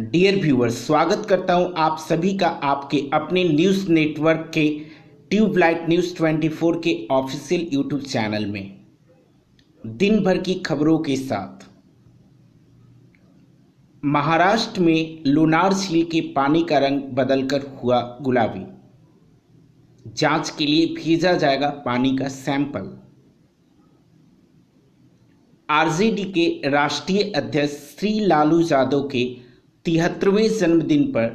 Dear viewers स्वागत करता हूँ आप सभी का आपके अपने न्यूज़ नेटवर्क के ट्यूबलाइट न्यूज़ 24 के ऑफिशियल यूट्यूब चैनल में। दिन भर की खबरों के साथ। महाराष्ट्र में लोनार झील के पानी का रंग बदलकर हुआ गुलाबी। जाँच के लिए भेजा जाएगा पानी का सैंपल। आरजेडी के राष्ट्रीय अध्यक्ष श्री लालू यादव के तिहत्तरवें जन्मदिन पर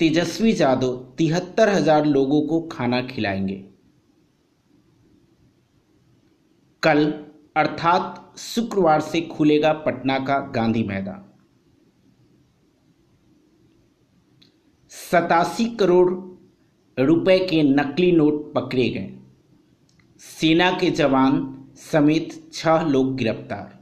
तेजस्वी यादव तिहत्तर हज़ार लोगों को खाना खिलाएँगे। कल, अर्थात शुक्रवार से खुलेगा पटना का गांधी मैदान सतासी करोड़ रुपए के नकली नोट पकड़े गए। सेना के जवान समेत छह लोग गिरफ़्तार।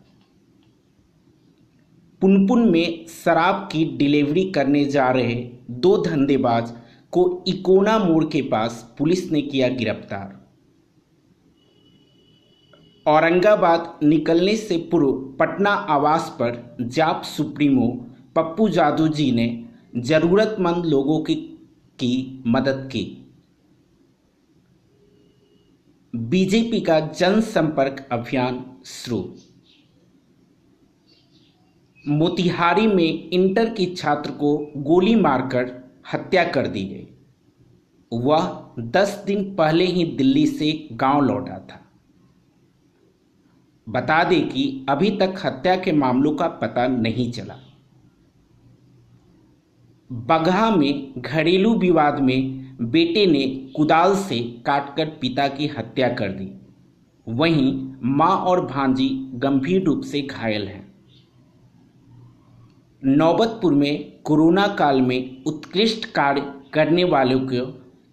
पुनपुन में शराब की डिलीवरी करने जा रहे दो धंधेबाज को इकोना मोड़ के पास पुलिस ने किया गिरफ़्तार। औरंगाबाद निकलने से पूर्व पटना आवास पर जाप सुप्रीमो पप्पू जादू जी ने जरूरतमंद लोगों की, की मदद की। बीजेपी का जनसंपर्क अभियान शुरू। मोतिहारी में इंटर की छात्र को गोली मारकर हत्या कर दी गई। वह दस दिन पहले ही दिल्ली से गाँव लौटा था। बता दें कि अभी तक हत्या के मामलों का पता नहीं चला। बगहा में घरेलू विवाद में बेटे ने कुदाल से काटकर पिता की हत्या कर दी। वहीं माँ और भांजी गंभीर रूप से घायल हैं। नौबतपुर में कोरोना काल में उत्कृष्ट कार्य करने वालों को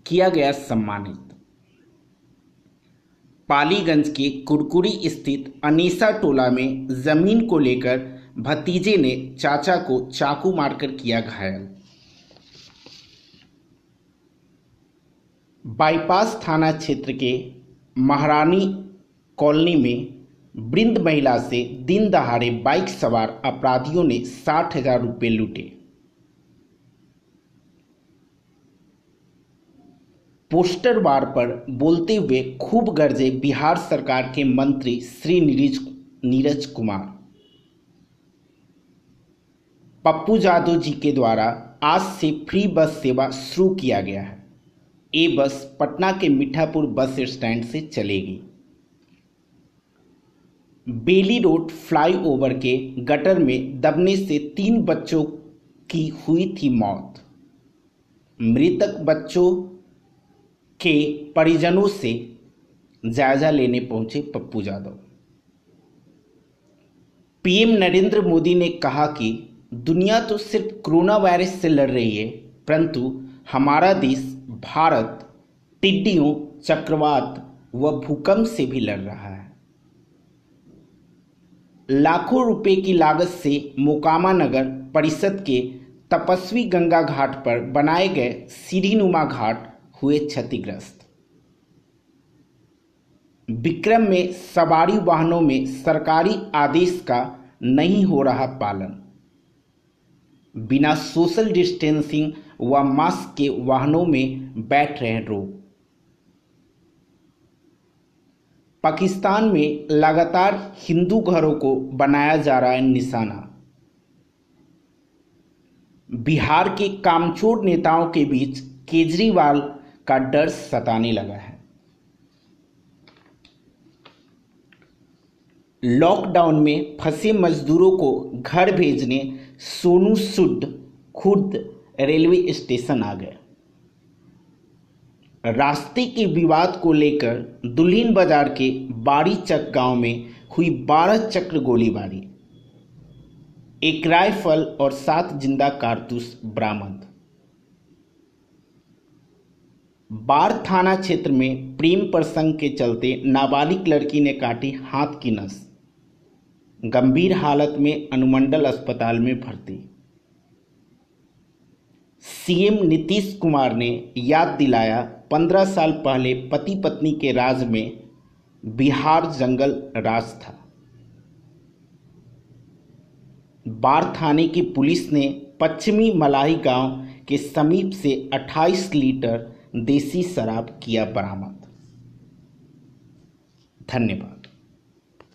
किया गया सम्मानित। पालीगंज के कुरकुरी स्थित अनीसा टोला में ज़मीन को लेकर भतीजे ने चाचा को चाकू मारकर किया घायल। बाईपास थाना क्षेत्र के महारानी कॉलोनी में वृंद महिला से दिन दहाड़े बाइक सवार अपराधियों ने साठ हज़ार रुपये लूटे। पोस्टर वार पर बोलते हुए खूब गर्जे बिहार सरकार के मंत्री श्री नीरज नीरज कुमार। पप्पू जादव जी के द्वारा आज से फ्री बस सेवा शुरू किया गया है। ये बस पटना के मीठापुर बस स्टैंड से चलेगी। बेली रोड फ्लाईओवर के गटर में दबने से तीन बच्चों की हुई थी मौत। मृतक बच्चों के परिजनों से जायजा लेने पहुँचे पप्पू यादव पीएम नरेंद्र मोदी ने कहा कि दुनिया तो सिर्फ़ कोरोना वायरस से लड़ रही है, परंतु हमारा देश भारत, टिड्डियों, चक्रवात व भूकंप से भी लड़ रहा है। लाखों रुपए की लागत से मोकामा नगर परिषद के तपस्वी गंगा घाट पर बनाए गए सीढ़ीनुमा घाट हुए क्षतिग्रस्त। विक्रम में सवारी वाहनों में सरकारी आदेश का नहीं हो रहा पालन। बिना सोशल डिस्टेंसिंग व मास्क के वाहनों में बैठ रहे लोग। पाकिस्तान में लगातार हिंदू घरों को बनाया जा रहा है निशाना। बिहार के कामचोर नेताओं के बीच केजरीवाल का डर सताने लगा है। लॉकडाउन में फंसे मजदूरों को घर भेजने सोनू सुड खुद रेलवे स्टेशन आ गए। रास्ते के विवाद को लेकर दुल्हिन बाज़ार के बाड़ी चक गाँव में हुई बारह चक्र गोलीबारी। एक राइफल और सात ज़िंदा कारतूस बरामद। बार थाना क्षेत्र में प्रेम प्रसंग के चलते नाबालिग लड़की ने काटी हाथ की नस। गंभीर हालत में अनुमंडल अस्पताल में भर्ती। सीएम नीतीश कुमार ने याद दिलाया पंद्रह साल पहले पति पत्नी के राज में बिहार जंगल राज था। बार थाने की पुलिस ने पश्चिमी मलाही गाँव के समीप से 28 लीटर देसी शराब किया बरामद। धन्यवाद।